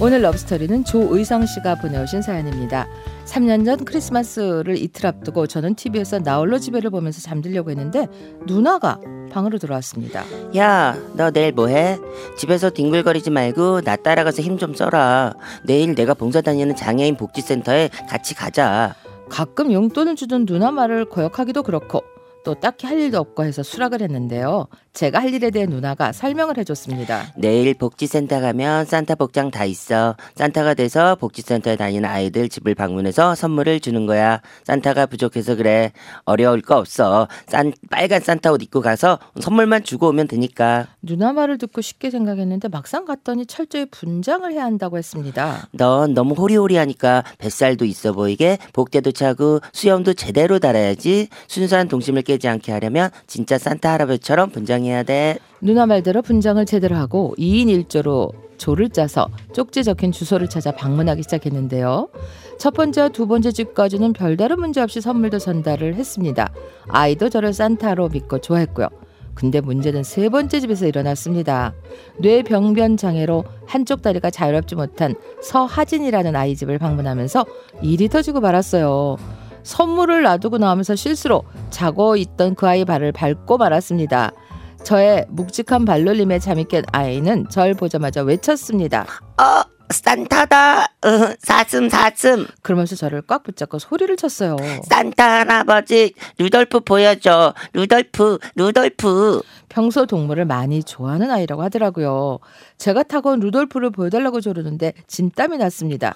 오늘 러브스토리는 조의성 씨가 보내오신 사연입니다. 3년 전 크리스마스를 이틀 앞두고 저는 TV에서 나홀로 집에를 보면서 잠들려고 했는데 누나가 방으로 들어왔습니다. 야, 너 내일 뭐 해? 집에서 뒹굴거리지 말고 나 따라가서 힘 좀 써라. 내일 내가 봉사 다니는 장애인 복지센터에 같이 가자. 가끔 용돈을 주던 누나 말을 거역하기도 그렇고 또 딱히 할 일도 없고 해서 수락을 했는데요. 제가 할 일에 대해 누나가 설명을 해줬습니다. 내일 복지센터 가면 산타 복장 다 있어. 산타가 돼서 복지센터에 다니는 아이들 집을 방문해서 선물을 주는 거야. 산타가 부족해서 그래. 어려울 거 없어. 산, 빨간 산타 옷 입고 가서 선물만 주고 오면 되니까. 누나 말을 듣고 쉽게 생각했는데 막상 갔더니 철저히 분장을 해야 한다고 했습니다. 넌 너무 호리호리하니까 뱃살도 있어 보이게 복대도 차고 수염도 제대로 달아야지. 순수한 동심을 깨지 않게 하려면 진짜 산타 할아버지처럼 분장해야 돼. 누나 말대로 분장을 제대로 하고 2인 1조로 조를 짜서 쪽지 적힌 주소를 찾아 방문하기 시작했는데요. 첫 번째와 두 번째 집까지는 별다른 문제 없이 선물도 전달을 했습니다. 아이도 저를 산타로 믿고 좋아했고요. 근데 문제는 세 번째 집에서 일어났습니다. 뇌병변 장애로 한쪽 다리가 자유롭지 못한 서하진이라는 아이 집을 방문하면서 일이 터지고 말았어요. 선물을 놔두고 나오면서 실수로 자고 있던 그 아이 발을 밟고 말았습니다. 저의 묵직한 발놀림에 잠이 깬 아이는 절 보자마자 외쳤습니다. 어, 산타다. 어, 사슴 사슴. 그러면서 저를 꽉 붙잡고 소리를 쳤어요. 산타 할아버지 루돌프 보여줘. 루돌프 루돌프. 평소 동물을 많이 좋아하는 아이라고 하더라고요. 제가 타고 온 루돌프를 보여달라고 조르는데 진땀이 났습니다.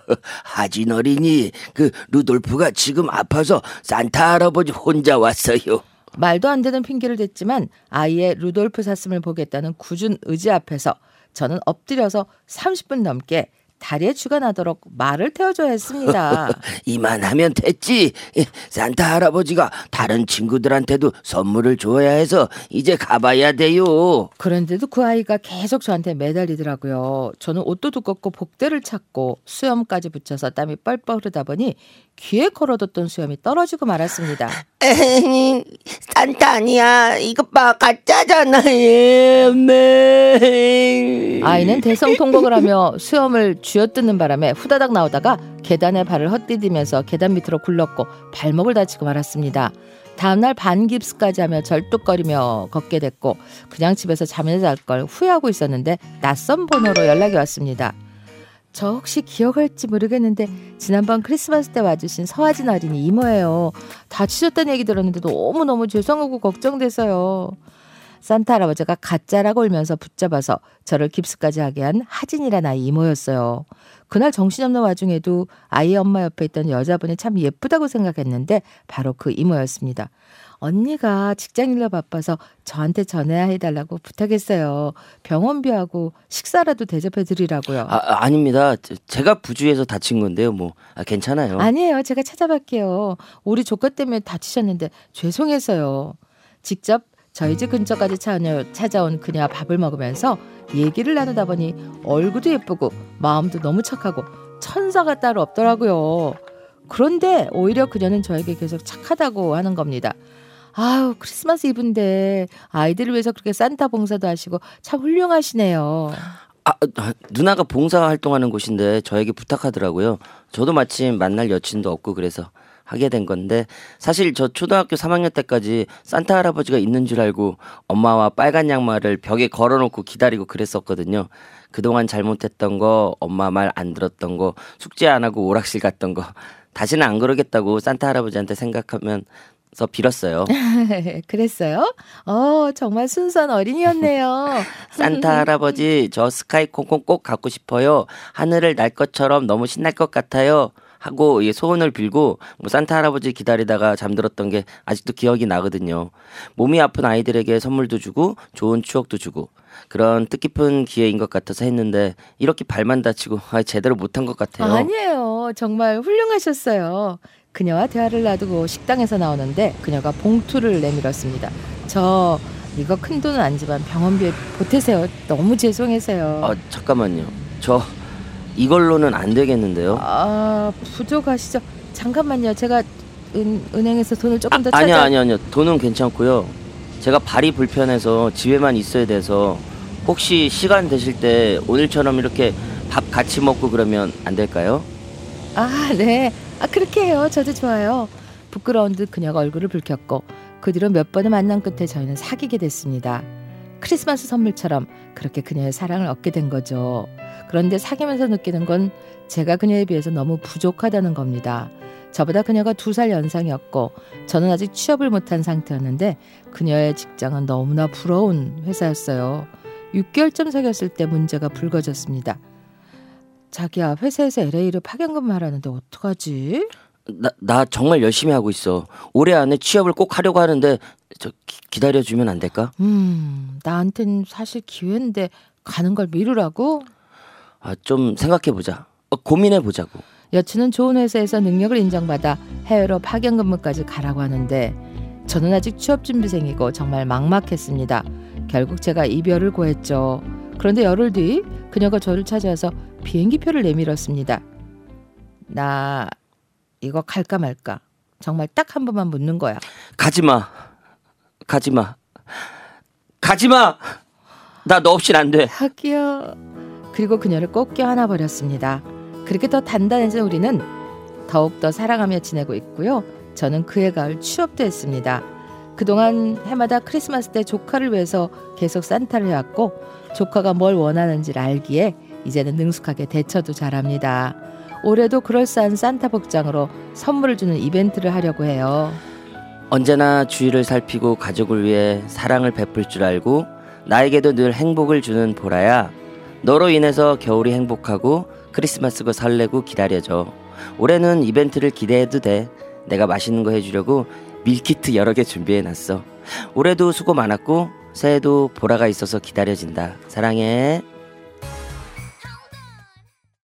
하진 어린이, 그 루돌프가 지금 아파서 산타 할아버지 혼자 왔어요. 말도 안 되는 핑계를 댔지만 아이의 루돌프 사슴을 보겠다는 굳은 의지 앞에서 저는 엎드려서 30분 넘게 다리에 쥐가 나도록 말을 태워줘야 했습니다. 이만하면 됐지. 산타 할아버지가 다른 친구들한테도 선물을 줘야 해서 이제 가봐야 돼요. 그런데도 그 아이가 계속 저한테 매달리더라고요. 저는 옷도 두껍고 복대를 찾고 수염까지 붙여서 땀이 뻘뻘 흐르다 보니 귀에 걸어뒀던 수염이 떨어지고 말았습니다. 에이, 산타 아니야. 이것 봐, 가짜잖아. 네. 아이는 대성통곡을 하며 수염을 쥐 어뜯는 바람에 후다닥 나오다가 계단에 발을 헛디디면서 계단 밑으로 굴렀고 발목을 다치고 말았습니다. 다음날 반깁스까지 하며 절뚝거리며 걷게 됐고 그냥 집에서 잠이나 잘 걸 후회하고 있었는데 낯선 번호로 연락이 왔습니다. 저 혹시 기억할지 모르겠는데 지난번 크리스마스 때 와주신 서하진 어린이 이모예요. 다치셨다는 얘기 들었는데 너무너무 죄송하고 걱정돼서요. 산타 할아버지가 가짜라고 울면서 붙잡아서 저를 깁스까지 하게 한 하진이란 아이 이모였어요. 그날 정신없는 와중에도 아이 엄마 옆에 있던 여자분이 참 예쁘다고 생각했는데 바로 그 이모였습니다. 언니가 직장일로 바빠서 저한테 전화 해달라고 부탁했어요. 병원비하고 식사라도 대접해 드리라고요. 아, 아닙니다. 제- 제가 부주에서 다친 건데요. 뭐 아, 괜찮아요. 아니에요. 제가 찾아갈게요. 우리 조카 때문에 다치셨는데 죄송해서요. 직접 저희 집 근처까지 찾아- 찾아온 그녀와 밥을 먹으면서 얘기를 나누다 보니 얼굴도 예쁘고 마음도 너무 착하고 천사가 따로 없더라고요. 그런데 오히려 그녀는 저에게 계속 착하다고 하는 겁니다. 아유 크리스마스 이브인데 아이들을 위해서 그렇게 산타 봉사도 하시고 참 훌륭하시네요. 아, 아, 누나가 봉사 활동하는 곳인데 저에게 부탁하더라고요. 저도 마침 만날 여친도 없고 그래서 하게 된 건데 사실 저 초등학교 3학년 때까지 산타 할아버지가 있는 줄 알고 엄마와 빨간 양말을 벽에 걸어놓고 기다리고 그랬었거든요. 그동안 잘못했던 거, 엄마 말 안 들었던 거, 숙제 안 하고 오락실 갔던 거 다시는 안 그러겠다고 산타 할아버지한테 생각하면 서 빌었어요. 그랬어요? 어 정말 순수한 어린이였네요. 산타 할아버지 저 스카이 콩콩 꼭 갖고 싶어요. 하늘을 날 것처럼 너무 신날 것 같아요. 하고 이 소원을 빌고 뭐 산타 할아버지 기다리다가 잠들었던 게 아직도 기억이 나거든요. 몸이 아픈 아이들에게 선물도 주고 좋은 추억도 주고 그런 뜻깊은 기회인 것 같아서 했는데 이렇게 발만 다치고 아, 제대로 못한 것 같아요. 아니에요. 정말 훌륭하셨어요. 그녀와 대화를 놔두고 식당에서 나오는데 그녀가 봉투를 내밀었습니다. 저 이거 큰 돈은 아니지만 병원비에 보태세요. 너무 죄송해서요. 아, 잠깐만요. 저 이걸로는 안 되겠는데요. 아 부족하시죠? 잠깐만요. 제가 은, 은행에서 돈을 조금 더 찾아. 아니요, 아니요, 아니요. 돈은 괜찮고요. 제가 발이 불편해서 집에만 있어야 돼서 혹시 시간 되실 때 오늘처럼 이렇게 밥 같이 먹고 그러면 안 될까요? 아, 네. 아, 그렇게 해요. 저도 좋아요. 부끄러운 듯 그녀가 얼굴을 붉혔고 그 뒤로 몇 번의 만남 끝에 저희는 사귀게 됐습니다. 크리스마스 선물처럼 그렇게 그녀의 사랑을 얻게 된 거죠. 그런데 사귀면서 느끼는 건 제가 그녀에 비해서 너무 부족하다는 겁니다. 저보다 그녀가 두 살 연상이었고 저는 아직 취업을 못한 상태였는데 그녀의 직장은 너무나 부러운 회사였어요. 6개월쯤 사귀었을 때 문제가 불거졌습니다. 자기야 회사에서 LA를 파견 근무하라는데 어떡하지? 나, 나 정말 열심히 하고 있어. 올해 안에 취업을 꼭 하려고 하는데 저 기, 다려 주면 안 될까? 음 나한텐 사실 기회인데 가는 걸 미루라고? 아, 좀 생각해 보자. 어, 고민해 보자고. 여친은 좋은 회사에서 능력을 인정받아 해외로 파견 근무까지 가라고 하는데 저는 아직 취업 준비생이고 정말 막막했습니다. 결국 제가 이별을 고했죠. 그런데 열흘 뒤 그녀가 저를 찾아와서 비행기표를 내밀었습니다. 나 이거 갈까 말까 정말 딱 한 번만 묻는 거야. 가지마. 가지마. 가지마. 나 너 없인 안 돼. 하기야. 그리고 그녀를 꼭 껴안아 버렸습니다. 그렇게 더 단단해진 우리는 더욱 더 사랑하며 지내고 있고요. 저는 그해 가을 취업도 했습니다. 그동안 해마다 크리스마스 때 조카를 위해서 계속 산타를 해왔고 조카가 뭘 원하는지를 알기에 이제는 능숙하게 대처도 잘합니다. 올해도 그럴싸한 산타 복장으로 선물을 주는 이벤트를 하려고 해요. 언제나 주위를 살피고 가족을 위해 사랑을 베풀 줄 알고 나에게도 늘 행복을 주는 보라야. 너로 인해서 겨울이 행복하고 크리스마스가 설레고 기다려져. 올해는 이벤트를 기대해도 돼. 내가 맛있는 거 해주려고 밀키트 여러 개 준비해놨어. 올해도 수고 많았고 새해도 보라가 있어서 기다려진다. 사랑해.